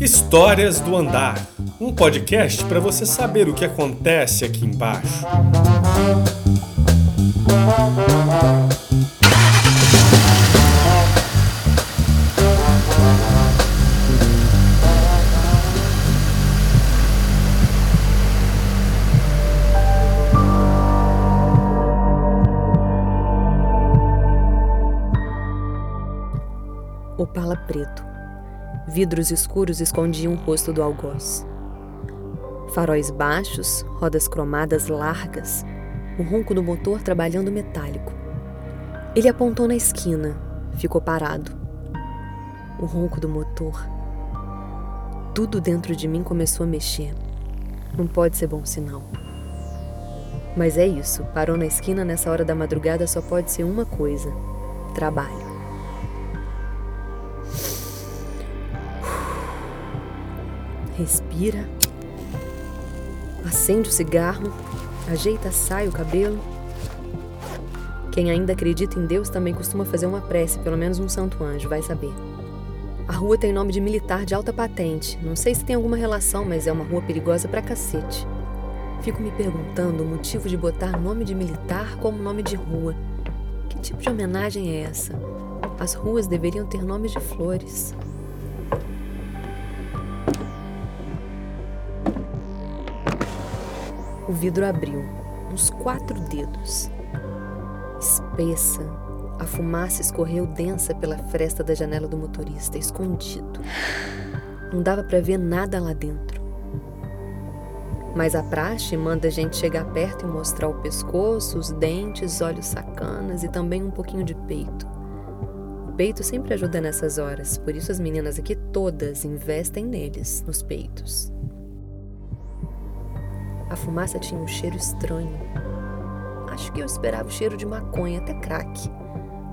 Histórias do Andar um podcast para você saber o que acontece aqui embaixo. Opala preto. Vidros escuros escondiam o rosto do algoz. Faróis baixos, rodas cromadas largas, o ronco do motor trabalhando metálico. Ele apontou na esquina, ficou parado. O ronco do motor. Tudo dentro de mim começou a mexer. Não pode ser bom sinal. Mas é isso, parou na esquina nessa hora da madrugada só pode ser uma coisa: trabalho. Respira. Acende o cigarro, ajeita a saia, o cabelo. Quem ainda acredita em Deus também costuma fazer uma prece, pelo menos um santo anjo, vai saber. A rua tem nome de militar de alta patente. Não sei se tem alguma relação, mas é uma rua perigosa pra cacete. Fico me perguntando o motivo de botar nome de militar como nome de rua. Que tipo de homenagem é essa? As ruas deveriam ter nomes de flores. O vidro abriu, uns quatro dedos. Espessa, a fumaça escorreu densa pela fresta da janela do motorista, escondido. Não dava para ver nada lá dentro. Mas a praxe manda a gente chegar perto e mostrar o pescoço, os dentes, olhos sacanas e também um pouquinho de peito. O peito sempre ajuda nessas horas, por isso as meninas aqui todas investem neles, nos peitos. A fumaça tinha um cheiro estranho. Acho que eu esperava o cheiro de maconha, até crack.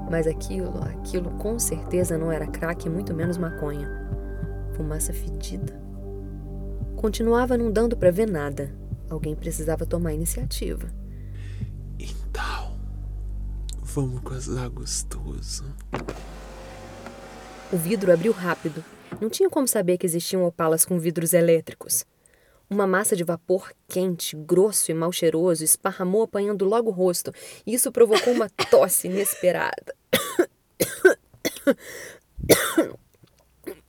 Mas aquilo, aquilo com certeza não era crack, muito menos maconha. Fumaça fedida. Continuava não dando para ver nada. Alguém precisava tomar iniciativa. Então, vamos casar gostoso. O vidro abriu rápido. Não tinha como saber que existiam opalas com vidros elétricos. Uma massa de vapor quente, grosso e mal cheiroso esparramou apanhando logo o rosto, e isso provocou uma tosse inesperada.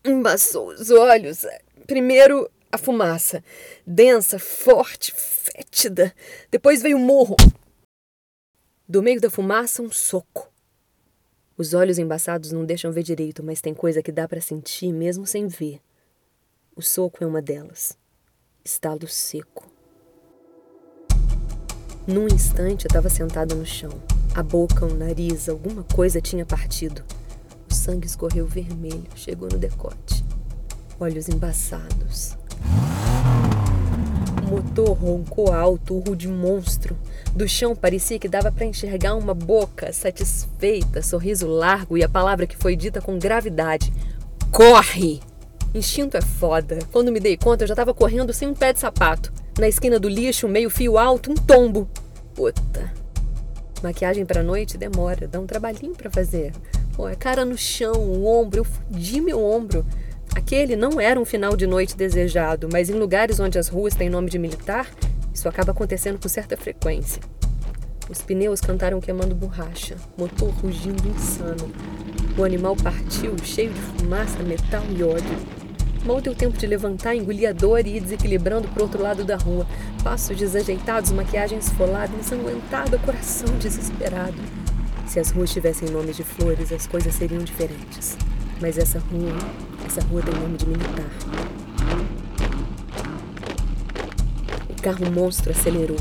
Embaçou os olhos. Primeiro a fumaça, densa, forte, fétida. Depois veio o morro. Do meio da fumaça, um soco. Os olhos embaçados não deixam ver direito, mas tem coisa que dá para sentir mesmo sem ver. O soco é uma delas estalo seco. Num instante eu estava sentada no chão. A boca, o nariz, alguma coisa tinha partido. O sangue escorreu vermelho, chegou no decote. Olhos embaçados. O motor roncou alto, urro de monstro. Do chão parecia que dava para enxergar uma boca satisfeita, sorriso largo e a palavra que foi dita com gravidade: Corre! Instinto é foda. Quando me dei conta, eu já tava correndo sem um pé de sapato. Na esquina do lixo, meio fio alto, um tombo. Puta. Maquiagem pra noite demora, dá um trabalhinho para fazer. Pô, é cara no chão, o ombro, eu fudi meu ombro. Aquele não era um final de noite desejado, mas em lugares onde as ruas têm nome de militar, isso acaba acontecendo com certa frequência. Os pneus cantaram queimando borracha, motor rugindo insano. O animal partiu, cheio de fumaça, metal e ódio. Mal deu tempo de levantar, engolir a dor e ir desequilibrando para outro lado da rua. Passos desajeitados, maquiagem esfolada, ensanguentada, coração desesperado. Se as ruas tivessem nomes de flores, as coisas seriam diferentes. Mas essa rua, essa rua tem nome de militar. O carro monstro acelerou.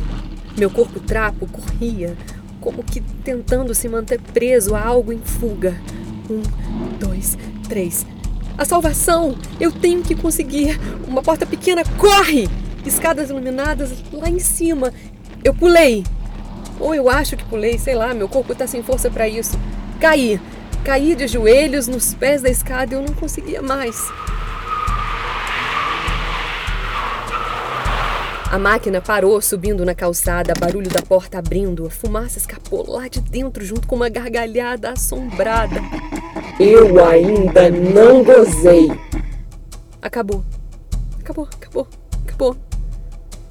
Meu corpo trapo corria, como que tentando se manter preso a algo em fuga. Um, dois, três, a salvação! Eu tenho que conseguir! Uma porta pequena, corre! Escadas iluminadas lá em cima. Eu pulei. Ou eu acho que pulei, sei lá, meu corpo está sem força para isso. Caí. Caí de joelhos nos pés da escada e eu não conseguia mais. A máquina parou, subindo na calçada, barulho da porta abrindo, a fumaça escapou lá de dentro junto com uma gargalhada assombrada. Eu ainda não gozei. Acabou. Acabou, acabou, acabou.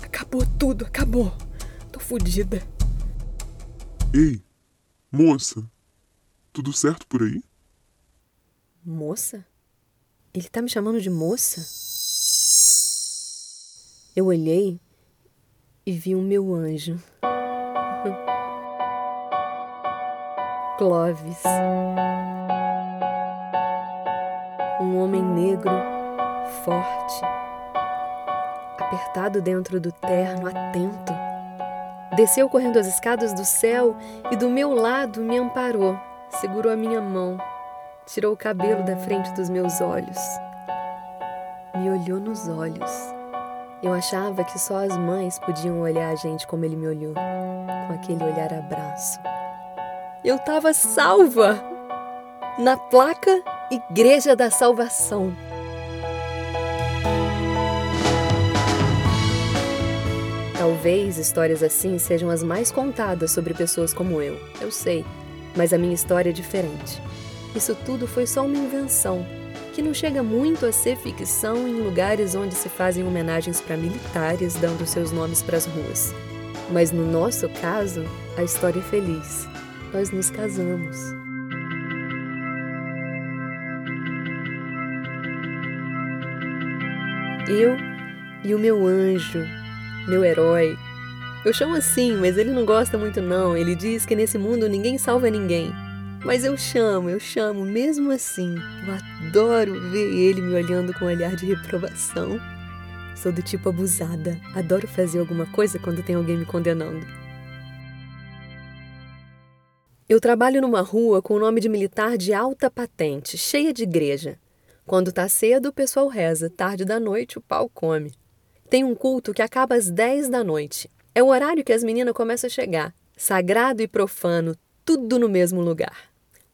Acabou tudo, acabou. Tô fodida. Ei, moça, tudo certo por aí? Moça? Ele tá me chamando de moça? Eu olhei e vi o meu anjo. Clovis. Um homem negro, forte, apertado dentro do terno, atento. Desceu correndo as escadas do céu e do meu lado me amparou, segurou a minha mão, tirou o cabelo da frente dos meus olhos. Me olhou nos olhos. Eu achava que só as mães podiam olhar a gente como ele me olhou, com aquele olhar abraço. Eu estava salva! Na placa Igreja da Salvação. Talvez histórias assim sejam as mais contadas sobre pessoas como eu, eu sei, mas a minha história é diferente. Isso tudo foi só uma invenção, que não chega muito a ser ficção em lugares onde se fazem homenagens para militares dando seus nomes para as ruas. Mas no nosso caso, a história é feliz. Nós nos casamos. Eu e o meu anjo, meu herói. Eu chamo assim, mas ele não gosta muito não. Ele diz que nesse mundo ninguém salva ninguém. Mas eu chamo, eu chamo mesmo assim. Eu adoro ver ele me olhando com um olhar de reprovação. Sou do tipo abusada. Adoro fazer alguma coisa quando tem alguém me condenando. Eu trabalho numa rua com o nome de militar de alta patente, cheia de igreja. Quando tá cedo, o pessoal reza, tarde da noite o pau come. Tem um culto que acaba às 10 da noite. É o horário que as meninas começam a chegar. Sagrado e profano, tudo no mesmo lugar.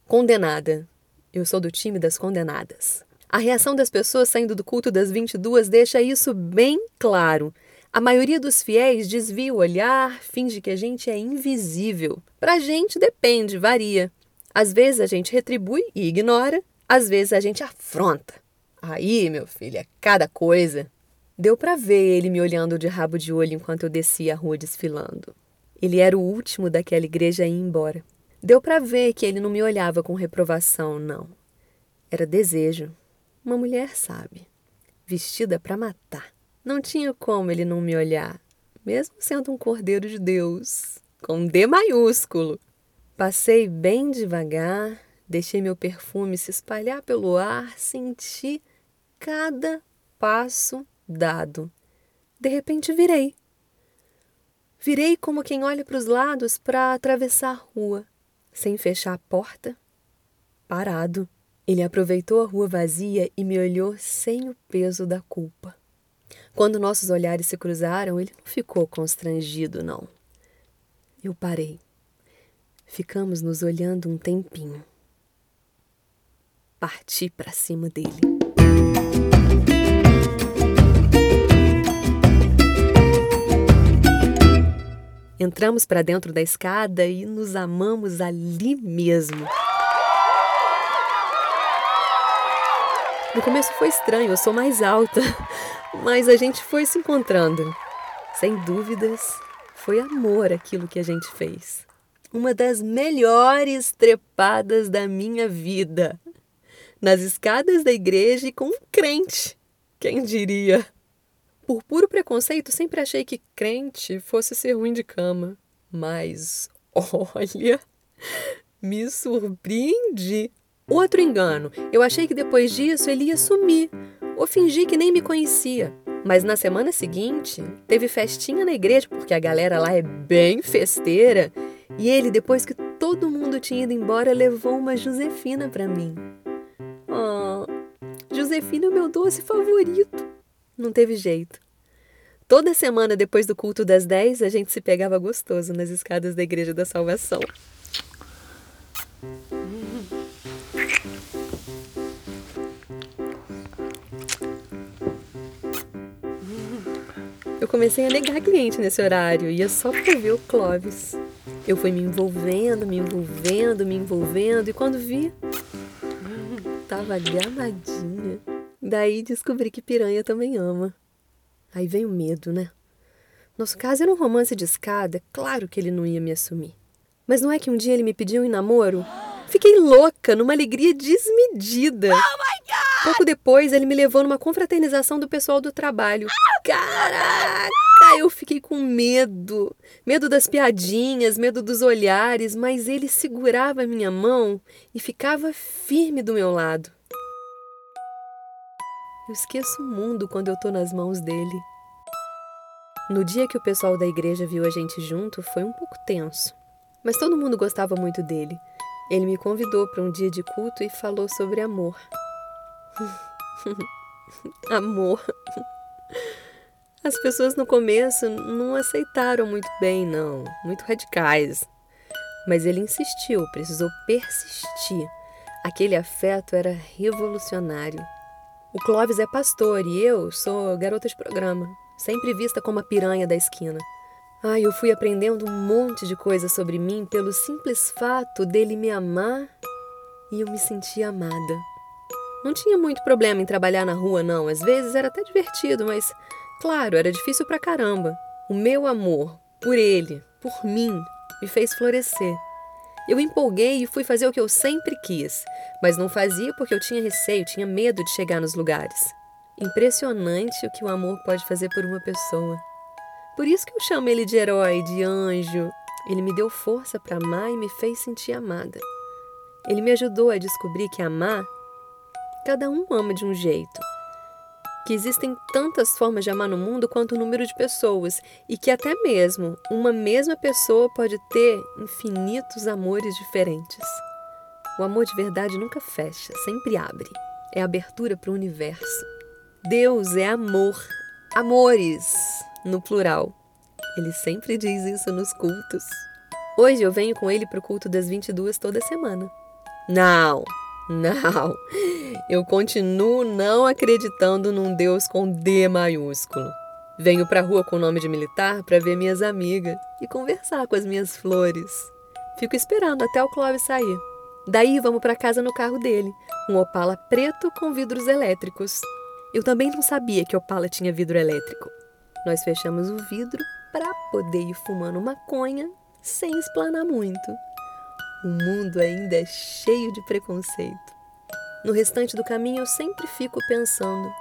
Condenada. Eu sou do time das condenadas. A reação das pessoas saindo do culto das 22 deixa isso bem claro. A maioria dos fiéis desvia o olhar, finge que a gente é invisível. Pra gente depende, varia. Às vezes a gente retribui e ignora, às vezes a gente afronta. Aí, meu filho, é cada coisa. Deu para ver ele me olhando de rabo de olho enquanto eu descia a rua desfilando. Ele era o último daquela igreja a ir embora. Deu para ver que ele não me olhava com reprovação, não. Era desejo. Uma mulher sabe. Vestida para matar. Não tinha como ele não me olhar, mesmo sendo um cordeiro de Deus, com D maiúsculo. Passei bem devagar, deixei meu perfume se espalhar pelo ar, senti cada passo dado. De repente virei. Virei como quem olha para os lados para atravessar a rua, sem fechar a porta. Parado. Ele aproveitou a rua vazia e me olhou sem o peso da culpa. Quando nossos olhares se cruzaram, ele não ficou constrangido, não. Eu parei. Ficamos nos olhando um tempinho. Parti para cima dele. Entramos para dentro da escada e nos amamos ali mesmo. No começo foi estranho, eu sou mais alta, mas a gente foi se encontrando. Sem dúvidas, foi amor aquilo que a gente fez. Uma das melhores trepadas da minha vida. Nas escadas da igreja e com um crente. Quem diria? Por puro preconceito, sempre achei que crente fosse ser ruim de cama. Mas, olha, me surpreendi. Outro engano. Eu achei que depois disso ele ia sumir ou fingir que nem me conhecia. Mas na semana seguinte, teve festinha na igreja, porque a galera lá é bem festeira, e ele, depois que todo mundo tinha ido embora, levou uma Josefina para mim. Oh, Josefina é meu doce favorito. Não teve jeito. Toda semana, depois do culto das 10, a gente se pegava gostoso nas escadas da Igreja da Salvação. Eu comecei a negar cliente nesse horário, ia só pra ver o Clóvis. Eu fui me envolvendo, me envolvendo, me envolvendo, e quando vi, tava gamadinha. Daí descobri que piranha também ama. Aí veio o medo, né? Nosso caso era um romance de escada, claro que ele não ia me assumir. Mas não é que um dia ele me pediu em namoro? Fiquei louca, numa alegria desmedida. Oh my God! Pouco depois, ele me levou numa confraternização do pessoal do trabalho. Caraca! Eu fiquei com medo. Medo das piadinhas, medo dos olhares, mas ele segurava minha mão e ficava firme do meu lado. Eu esqueço o mundo quando eu tô nas mãos dele. No dia que o pessoal da igreja viu a gente junto, foi um pouco tenso. Mas todo mundo gostava muito dele. Ele me convidou para um dia de culto e falou sobre amor. amor. As pessoas no começo não aceitaram muito bem, não, muito radicais. Mas ele insistiu, precisou persistir. Aquele afeto era revolucionário. O Clóvis é pastor e eu sou garota de programa, sempre vista como a piranha da esquina. Ai, eu fui aprendendo um monte de coisa sobre mim pelo simples fato dele me amar e eu me sentia amada. Não tinha muito problema em trabalhar na rua, não. Às vezes era até divertido, mas, claro, era difícil pra caramba. O meu amor por ele, por mim, me fez florescer. Eu empolguei e fui fazer o que eu sempre quis, mas não fazia porque eu tinha receio, tinha medo de chegar nos lugares. Impressionante o que o amor pode fazer por uma pessoa. Por isso que eu chamo ele de herói, de anjo. Ele me deu força para amar e me fez sentir amada. Ele me ajudou a descobrir que amar, cada um ama de um jeito. Que existem tantas formas de amar no mundo quanto o número de pessoas e que até mesmo uma mesma pessoa pode ter infinitos amores diferentes. O amor de verdade nunca fecha, sempre abre. É abertura para o universo. Deus é amor. Amores no plural. Ele sempre diz isso nos cultos. Hoje eu venho com ele para o culto das 22 toda semana. Não, não. Eu continuo não acreditando num Deus com D maiúsculo. Venho para a rua com o nome de militar para ver minhas amigas e conversar com as minhas flores. Fico esperando até o Clóvis sair. Daí vamos para casa no carro dele, um Opala preto com vidros elétricos. Eu também não sabia que Opala tinha vidro elétrico. Nós fechamos o vidro para poder ir fumando maconha sem explanar muito. O mundo ainda é cheio de preconceito. No restante do caminho eu sempre fico pensando: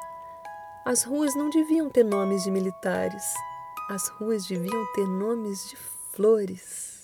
as ruas não deviam ter nomes de militares, as ruas deviam ter nomes de flores.